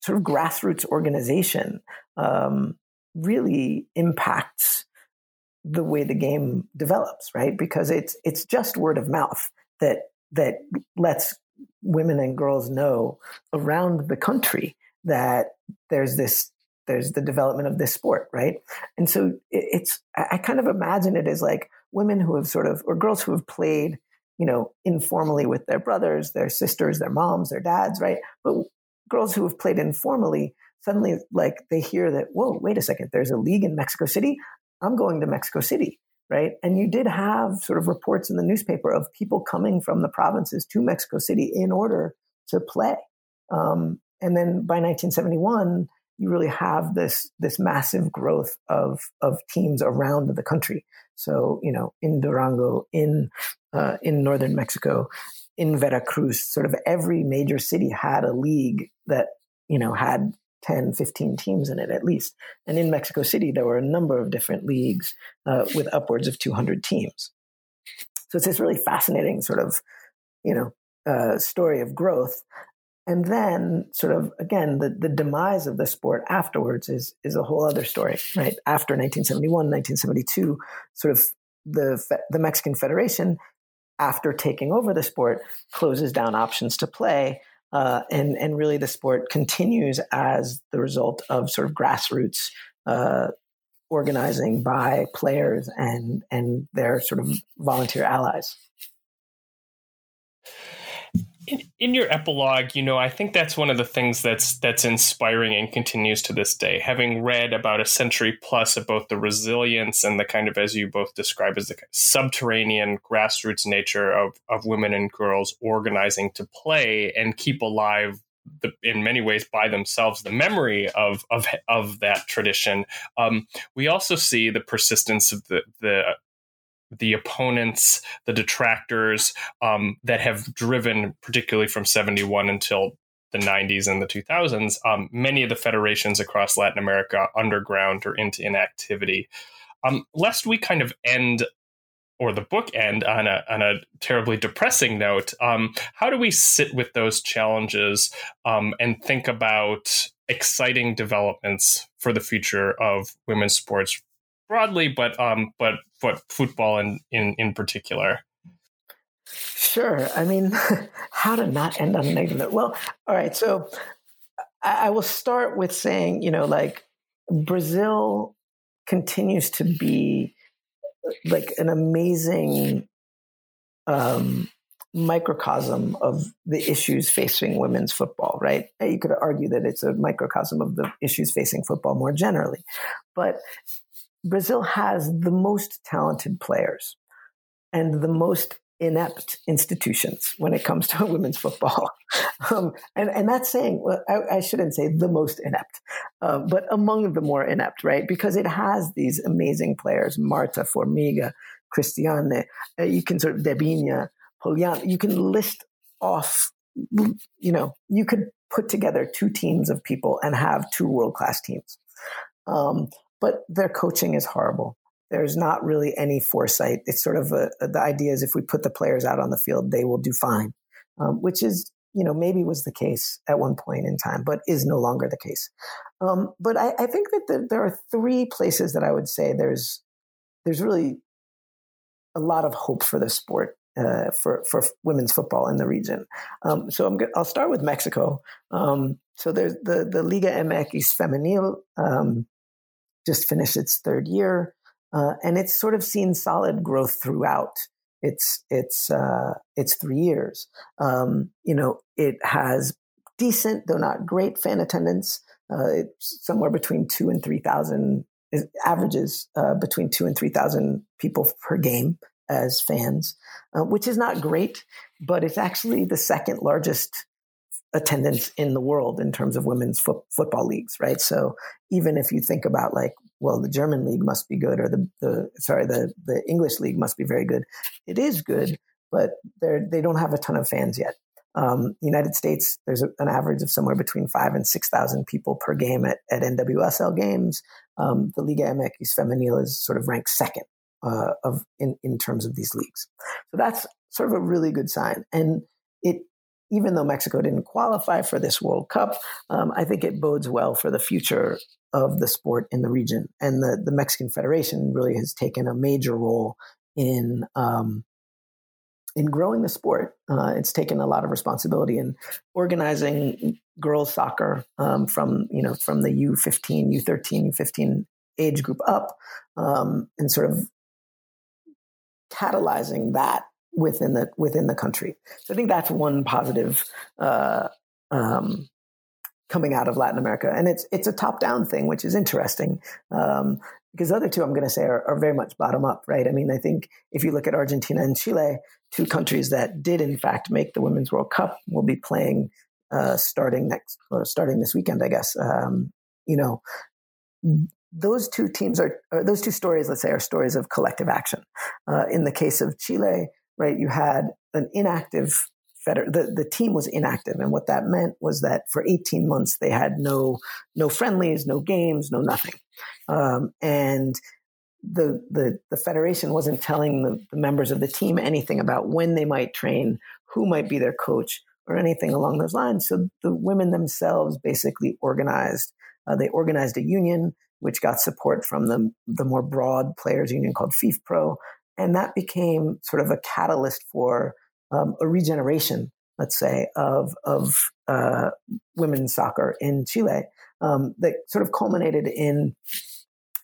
sort of grassroots organization um, really impacts the way the game develops, right? Because it's it's just word of mouth that that lets women and girls know around the country that there's this there's the development of this sport, right? And so it's, I kind of imagine it as like women who have sort of, or girls who have played, you know, informally with their brothers, their sisters, their moms, their dads, right? But girls who have played informally suddenly like they hear that, whoa, wait a second, there's a league in Mexico City. I'm going to Mexico City, right? And you did have sort of reports in the newspaper of people coming from the provinces to Mexico City in order to play. Um, and then by 1971, you really have this this massive growth of of teams around the country. So you know, in Durango, in uh, in northern Mexico, in Veracruz, sort of every major city had a league that you know had 10, 15 teams in it at least. And in Mexico City, there were a number of different leagues uh, with upwards of 200 teams. So it's this really fascinating sort of, you know, uh, story of growth and then sort of again the, the demise of the sport afterwards is is a whole other story right after 1971 1972 sort of the the Mexican Federation after taking over the sport closes down options to play uh, and and really the sport continues as the result of sort of grassroots uh, organizing by players and and their sort of volunteer allies in, in, your epilogue, you know, I think that's one of the things that's that's inspiring and continues to this day. Having read about a century plus of both the resilience and the kind of, as you both describe, as the subterranean grassroots nature of of women and girls organizing to play and keep alive the, in many ways by themselves the memory of of of that tradition. Um, we also see the persistence of the the the opponents, the detractors um, that have driven, particularly from 71 until the 90s and the 2000s, um, many of the federations across Latin America underground or into inactivity. Um, lest we kind of end or the book end on a, on a terribly depressing note, um, how do we sit with those challenges um, and think about exciting developments for the future of women's sports broadly, but um, but but football in in in particular. Sure. I mean, how to not end on a negative note? Well, all right. So I, I will start with saying, you know, like Brazil continues to be like an amazing um, microcosm of the issues facing women's football, right? You could argue that it's a microcosm of the issues facing football more generally. But Brazil has the most talented players and the most inept institutions when it comes to women's football. Um, and, and that's saying, well, I, I, shouldn't say the most inept, uh, but among the more inept, right? Because it has these amazing players, Marta, Formiga, Cristiane, uh, you can sort of Debinha, Poliana, you can list off, you know, you could put together two teams of people and have two world class teams. Um, but their coaching is horrible. There's not really any foresight. It's sort of a, the idea is if we put the players out on the field, they will do fine, um, which is, you know, maybe was the case at one point in time, but is no longer the case. Um, but I, I, think that the, there are three places that I would say there's there's really a lot of hope for the sport uh, for for women's football in the region. Um, so I'm going I'll start with Mexico. Um, so there's the the Liga MX Femenil um, just finished its third year, uh, and it's sort of seen solid growth throughout its its uh, its three years. Um, you know, it has decent though not great fan attendance. Uh, it's somewhere between two and three thousand averages uh, between two and three thousand people per game as fans, uh, which is not great, but it's actually the second largest attendance in the world in terms of women's fo- football leagues, right? So even if you think about like, well, the German league must be good, or the, the sorry, the the English league must be very good. It is good, but they they don't have a ton of fans yet. Um, United States, there's a, an average of somewhere between five and six thousand people per game at, at NWSL games. Um, the Liga MX Femenil is sort of ranked second uh, of in, in terms of these leagues. So that's sort of a really good sign. And it, even though Mexico didn't qualify for this World Cup, um, I think it bodes well for the future of the sport in the region. And the, the Mexican Federation really has taken a major role in um, in growing the sport. Uh, it's taken a lot of responsibility in organizing girls soccer um, from you know from the U15, U13, U15 age group up, um, and sort of catalyzing that within the within the country. So I think that's one positive uh, um, coming out of Latin America, and it's it's a top down thing, which is interesting. Um, because the other two I'm going to say are, are, very much bottom up, right? I mean, I think if you look at Argentina and Chile, two countries that did in fact make the Women's World Cup, will be playing uh, starting next or starting this weekend, I guess. Um, you know, those two teams are, those two stories, let's say, are stories of collective action. Uh, in the case of Chile, right, you had an inactive feder- the, the team was inactive. And what that meant was that for 18 months, they had no, no friendlies, no games, no nothing. Um, and the, the, the federation wasn't telling the, the members of the team anything about when they might train, who might be their coach, or anything along those lines. So the women themselves basically organized. Uh, they organized a union which got support from the, the more broad players union called FIFPro. And that became sort of a catalyst for um, a regeneration, let's say, of, of uh, women's soccer in Chile um, that sort of culminated in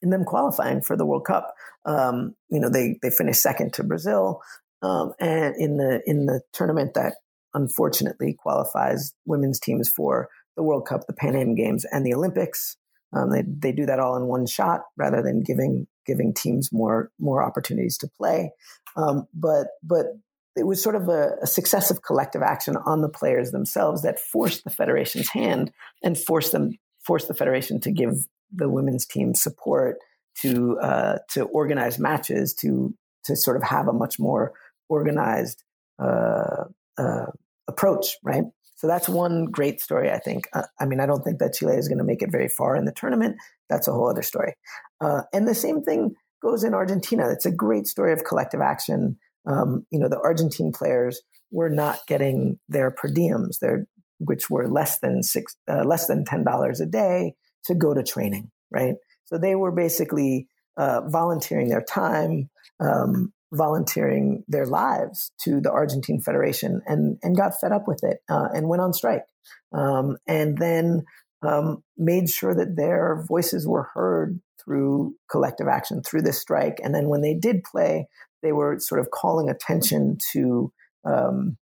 in them qualifying for the World Cup. Um, you know, they they finished second to Brazil, um, and in the in the tournament that unfortunately qualifies women's teams for the World Cup, the Pan Am Games, and the Olympics. Um, they they do that all in one shot rather than giving giving teams more more opportunities to play. Um, but but it was sort of a, a successive collective action on the players themselves that forced the federation's hand and forced them forced the federation to give the women's team support to uh, to organize matches to to sort of have a much more organized uh, uh, approach, right? So that's one great story, I think. Uh, I mean, I don't think that Chile is going to make it very far in the tournament. That's a whole other story. Uh, and the same thing goes in Argentina. It's a great story of collective action. Um, you know, the Argentine players were not getting their per diems, their, which were less than six, uh, less than ten dollars a day to go to training, right? So they were basically uh, volunteering their time, um, volunteering their lives to the Argentine Federation and, and got fed up with it uh, and went on strike. Um, and then um, made sure that their voices were heard through collective action, through this strike. And then when they did play, they were sort of calling attention to um,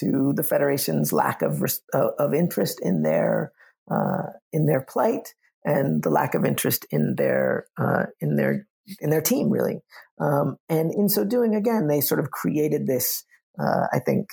to the federation's lack of uh, of interest in their uh, in their plight and the lack of interest in their uh, in their in their team, really. Um, and in so doing, again, they sort of created this, uh, I think,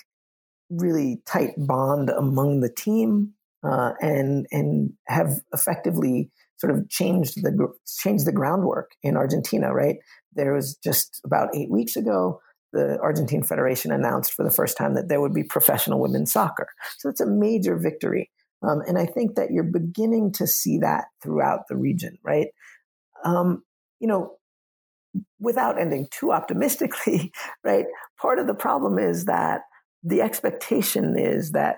really tight bond among the team, uh, and and have effectively sort of changed the changed the groundwork in Argentina. Right, there was just about eight weeks ago the Argentine Federation announced for the first time that there would be professional women's soccer. So it's a major victory. Um, and I think that you're beginning to see that throughout the region, right? Um, you know, without ending too optimistically, right? Part of the problem is that the expectation is that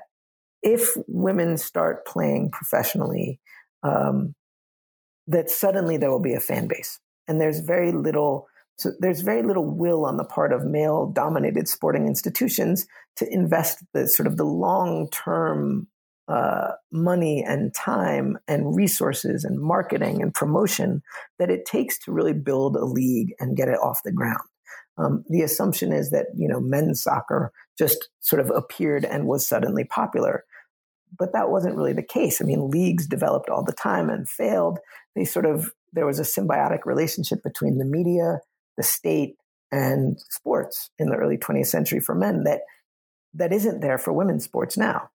if women start playing professionally, um, that suddenly there will be a fan base. And there's very little so there's very little will on the part of male dominated sporting institutions to invest the sort of the long term uh, money and time and resources and marketing and promotion that it takes to really build a league and get it off the ground. Um, the assumption is that you know men's soccer just sort of appeared and was suddenly popular, but that wasn't really the case. I mean, leagues developed all the time and failed. They sort of there was a symbiotic relationship between the media, the state and sports in the early 20th century for men that that isn't there for women's sports now.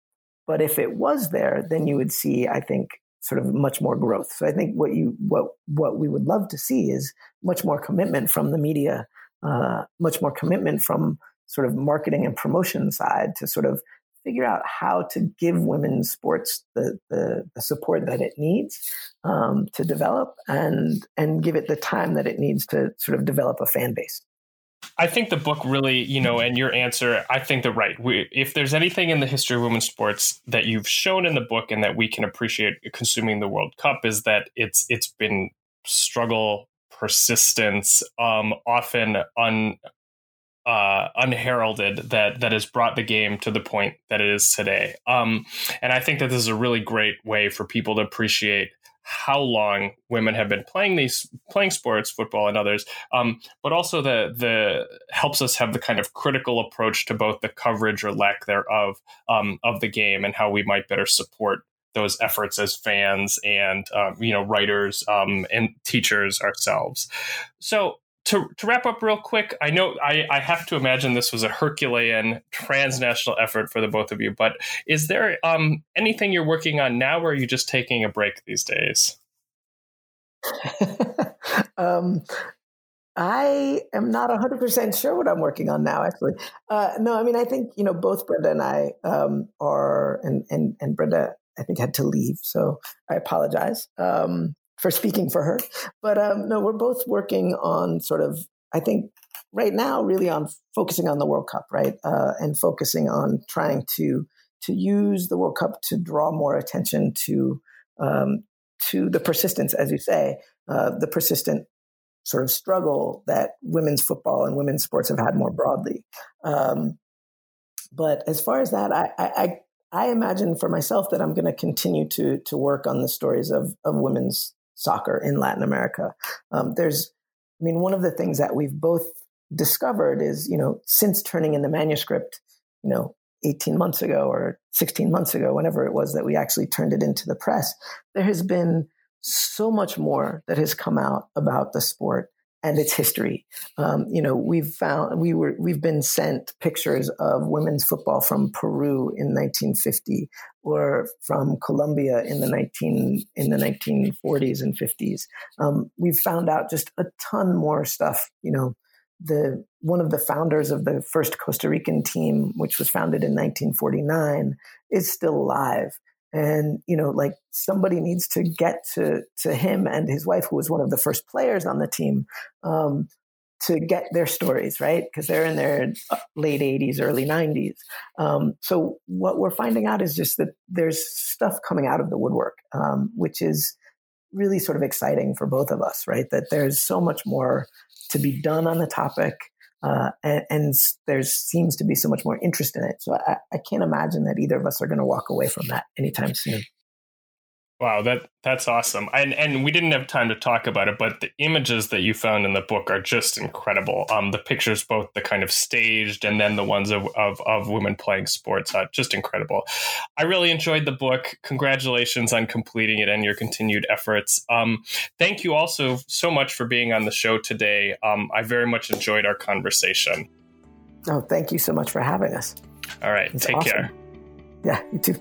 But if it was there, then you would see, I think, sort of much more growth. So I think what you what what we would love to see is much more commitment from the media, uh, much more commitment from sort of marketing and promotion side to sort of figure out how to give women's sports the, the, the support that it needs um, to develop and and give it the time that it needs to sort of develop a fan base. I think the book really, you know, and your answer, I think they're right. We, if there's anything in the history of women's sports that you've shown in the book and that we can appreciate consuming the World Cup is that it's it's been struggle, persistence, um, often un, uh, unheralded that that has brought the game to the point that it is today. Um, and I think that this is a really great way for people to appreciate how long women have been playing these playing sports, football and others, um, but also the the helps us have the kind of critical approach to both the coverage or lack thereof um, of the game and how we might better support those efforts as fans and um, you know writers um, and teachers ourselves. So to, to wrap up real quick, I know I, I have to imagine this was a Herculean transnational effort for the both of you, but is there um, anything you're working on now or are you just taking a break these days? um, I am not 100% sure what I'm working on now, actually. Uh, no, I mean, I think, you know, both Brenda and I um, are, and, and, and Brenda, I think, had to leave. So I apologize. Um, for speaking for her. But um, no, we're both working on sort of, I think, right now, really on focusing on the World Cup, right, uh, and focusing on trying to to use the World Cup to draw more attention to um, to the persistence, as you say, uh, the persistent sort of struggle that women's football and women's sports have had more broadly. Um, but as far as that, I, I, I imagine for myself that I'm going to continue to to work on the stories of of women's soccer in Latin America. Um, there's, I mean, one of the things that we've both discovered is, you know, since turning in the manuscript, you know, 18 months ago or 16 months ago, whenever it was that we actually turned it into the press, there has been so much more that has come out about the sport and its history. Um, you know, we've found we were we've been sent pictures of women's football from Peru in 1950 or from Colombia in the 19 in the 1940s and 50s. Um, we've found out just a ton more stuff. You know, the one of the founders of the first Costa Rican team, which was founded in 1949, is still alive and you know like somebody needs to get to to him and his wife who was one of the first players on the team um, to get their stories right? Because they're in their uh, late 80s early 90s um, so what we're finding out is just that there's stuff coming out of the woodwork um, which is really sort of exciting for both of us right? That there's so much more to be done on the topic uh, and, and there seems to be so much more interest in it. So I, I can't imagine that either of us are going to walk away from that anytime soon. Wow, that that's awesome. And and we didn't have time to talk about it, but the images that you found in the book are just incredible. Um, the pictures, both the kind of staged and then the ones of of, of women playing sports, are just incredible. I really enjoyed the book. Congratulations on completing it and your continued efforts. Um, thank you also so much for being on the show today. Um, I very much enjoyed our conversation. Oh, thank you so much for having us. All right, it's take awesome. care. Yeah, you too.